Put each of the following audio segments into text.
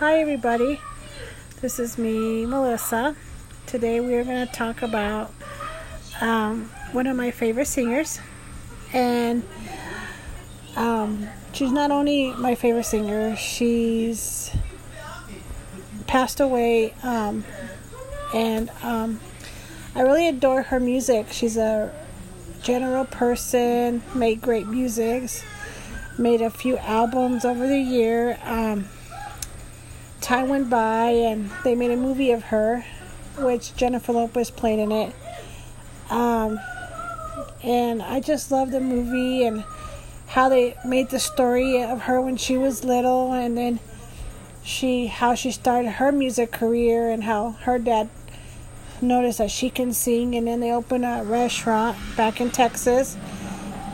Hi, everybody. This is me, Melissa. Today we are going to talk about um, one of my favorite singers, and um, she's not only my favorite singer, she's passed away, um, and um, I really adore her music. She's a general person, made great music, made a few albums over the year. Um, time went by and they made a movie of her, which Jennifer Lopez played in it. Um, and I just love the movie and how they made the story of her when she was little and then she how she started her music career and how her dad noticed that she can sing and then they opened a restaurant back in Texas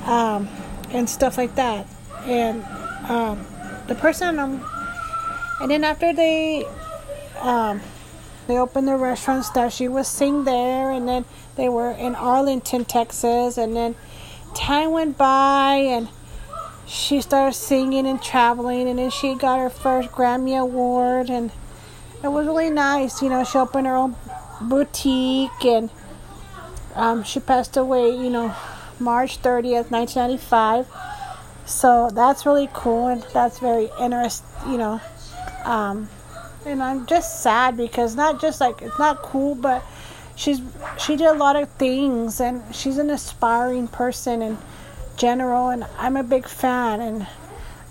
um, and stuff like that and um, the person I'm and then after they um, they opened the restaurant stuff, she was sing there, and then they were in Arlington, Texas, and then time went by, and she started singing and traveling, and then she got her first Grammy award, and it was really nice. You know, she opened her own boutique, and um, she passed away. You know, March thirtieth, nineteen ninety five. So that's really cool, and that's very interesting. You know um, and I'm just sad because not just like it's not cool, but she's she did a lot of things, and she's an aspiring person in general, and I'm a big fan, and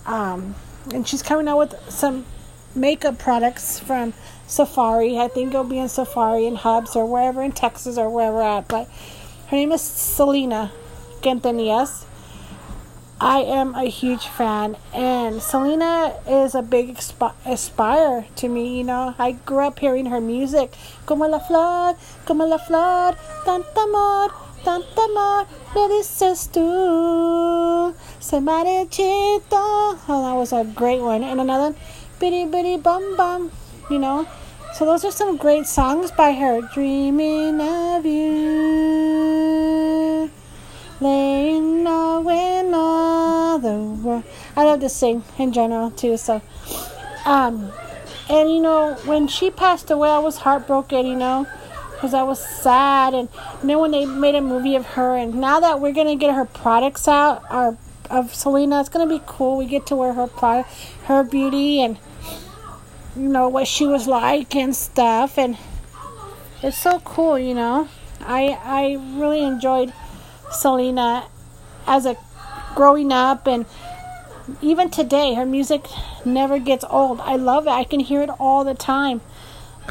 um, and she's coming out with some makeup products from Safari. I think it'll be in Safari and Hubs or wherever in Texas or wherever at. But her name is Selena Quintanillas. I am a huge fan, and Selena is a big exp- aspire to me. You know, I grew up hearing her music, como la flor, como la flor, tanta amor, tanta amor, me dices tú, se marchito. Oh, that was a great one, and another, Bidi Bidi Bom Bom. You know, so those are some great songs by her. Dreaming of you, laying away. I love to sing in general too. So, um, and you know, when she passed away, I was heartbroken. You know, because I was sad. And, and then when they made a movie of her, and now that we're gonna get her products out, our of Selena, it's gonna be cool. We get to wear her product, her beauty, and you know what she was like and stuff. And it's so cool. You know, I I really enjoyed Selena as a growing up and even today her music never gets old. I love it. I can hear it all the time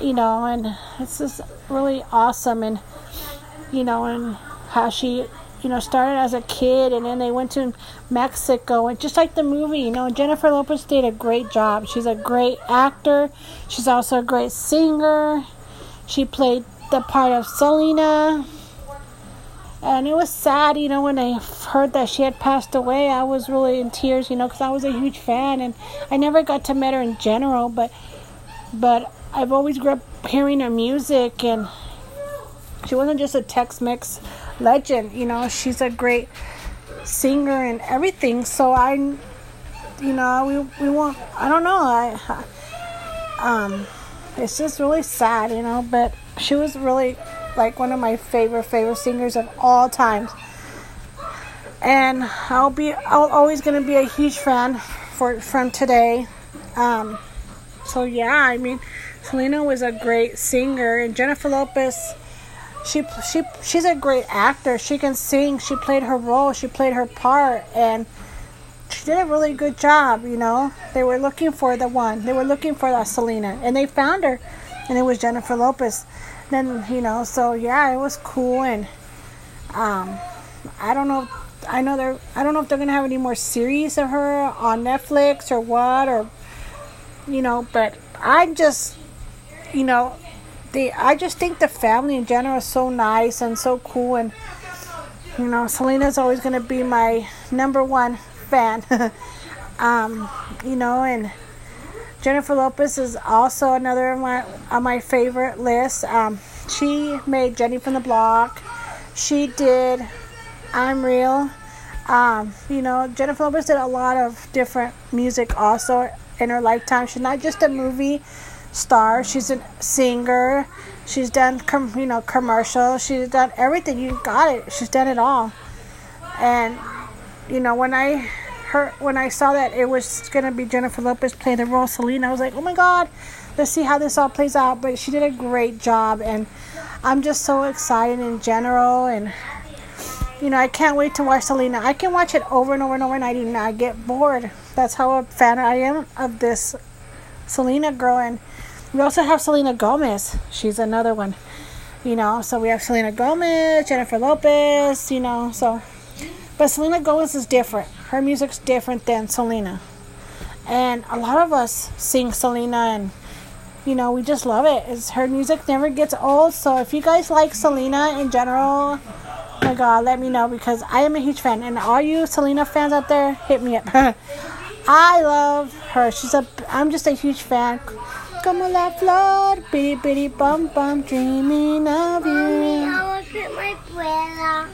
you know and it's just really awesome. And you know and how she you know started as a kid and then they went to mexico. And just like the movie you know jennifer lopez did a great job. She's a great actor. She's also a great singer. She played the part of selena and it was sad, you know, when I heard that she had passed away. I was really in tears, you know, because I was a huge fan, and I never got to meet her in general, but but I've always grew up hearing her music, and she wasn't just a Tex-Mex legend, you know. She's a great singer and everything. So I, you know, we we won't. I don't know. I, um, it's just really sad, you know. But she was really like one of my favorite favorite singers of all times. And I'll be I'll always gonna be a huge fan for from today. Um, so yeah, I mean, Selena was a great singer, and Jennifer Lopez, she she she's a great actor. She can sing. She played her role. She played her part, and she did a really good job. You know, they were looking for the one. They were looking for that Selena, and they found her, and it was Jennifer Lopez. Then you know so yeah it was cool and um i don't know i know they're i don't know if they're gonna have any more series of her on netflix or what or you know but i just you know the i just think the family in general is so nice and so cool and you know selena's always gonna be my number one fan. Um you know and Jennifer Lopez is also another of my, on my favorite list. Um, she made Jenny from the Block. She did I'm Real. Um, you know, Jennifer Lopez did a lot of different music also. in her lifetime. She's not just a movie star. She's a singer. She's done com- you know commercials. She's done everything. You got it. She's done it all. And you know when I heard when I saw that it was gonna be Jennifer Lopez playing the role of Selena, I was like, oh my god, let's see how this all plays out. But she did a great job, and I'm just so excited in general and you know, I can't wait to watch Selena. I can watch it over and over and over, and I do not get bored. That's how a fan I am of this Selena girl. And we also have Selena Gomez. She's another one, you know. So we have Selena Gomez, Jennifer Lopez, you know. So, but Selena Gomez is different. Her music's different than Selena. And a lot of us sing Selena and you know, we just love it. It's her music never gets old. So if you guys like Selena in general, my god, let me know because I am a huge fan. And all you Selena fans out there, hit me up. I love her. She's a. I'm just a huge fan. Como la flor, Bidi Bidi Bom Bom, dreaming of you. Mommy, I my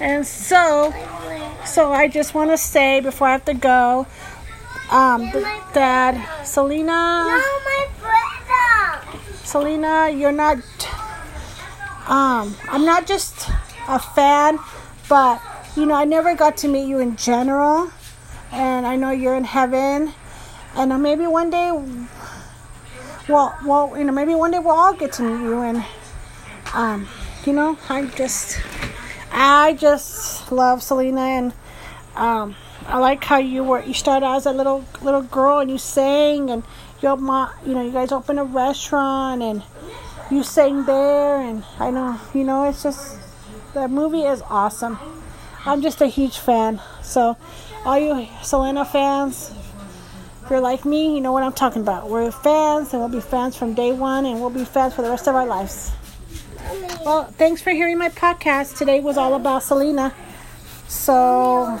And so, so I just want to say before I have to go, um, that Selena. Selena, you're not. Um, I'm not just a fan, but you know, I never got to meet you in general, and I know you're in heaven, and maybe one day, well, well, you know, maybe one day we'll all get to meet you, and um, you know, I just, I just love Selena, and um, I like how you were. You started as a little little girl, and you sang, and you, you know, you guys opened a restaurant, and you sang there, and I know, you know, it's just the movie is awesome. I'm just a huge fan. So, all you Selena fans, if you're like me, you know what I'm talking about. We're fans, and we'll be fans from day one, and we'll be fans for the rest of our lives. Well, thanks for hearing my podcast. Today was all about Selena. So,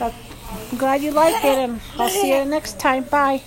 I'm glad you liked it, and I'll see you next time. Bye.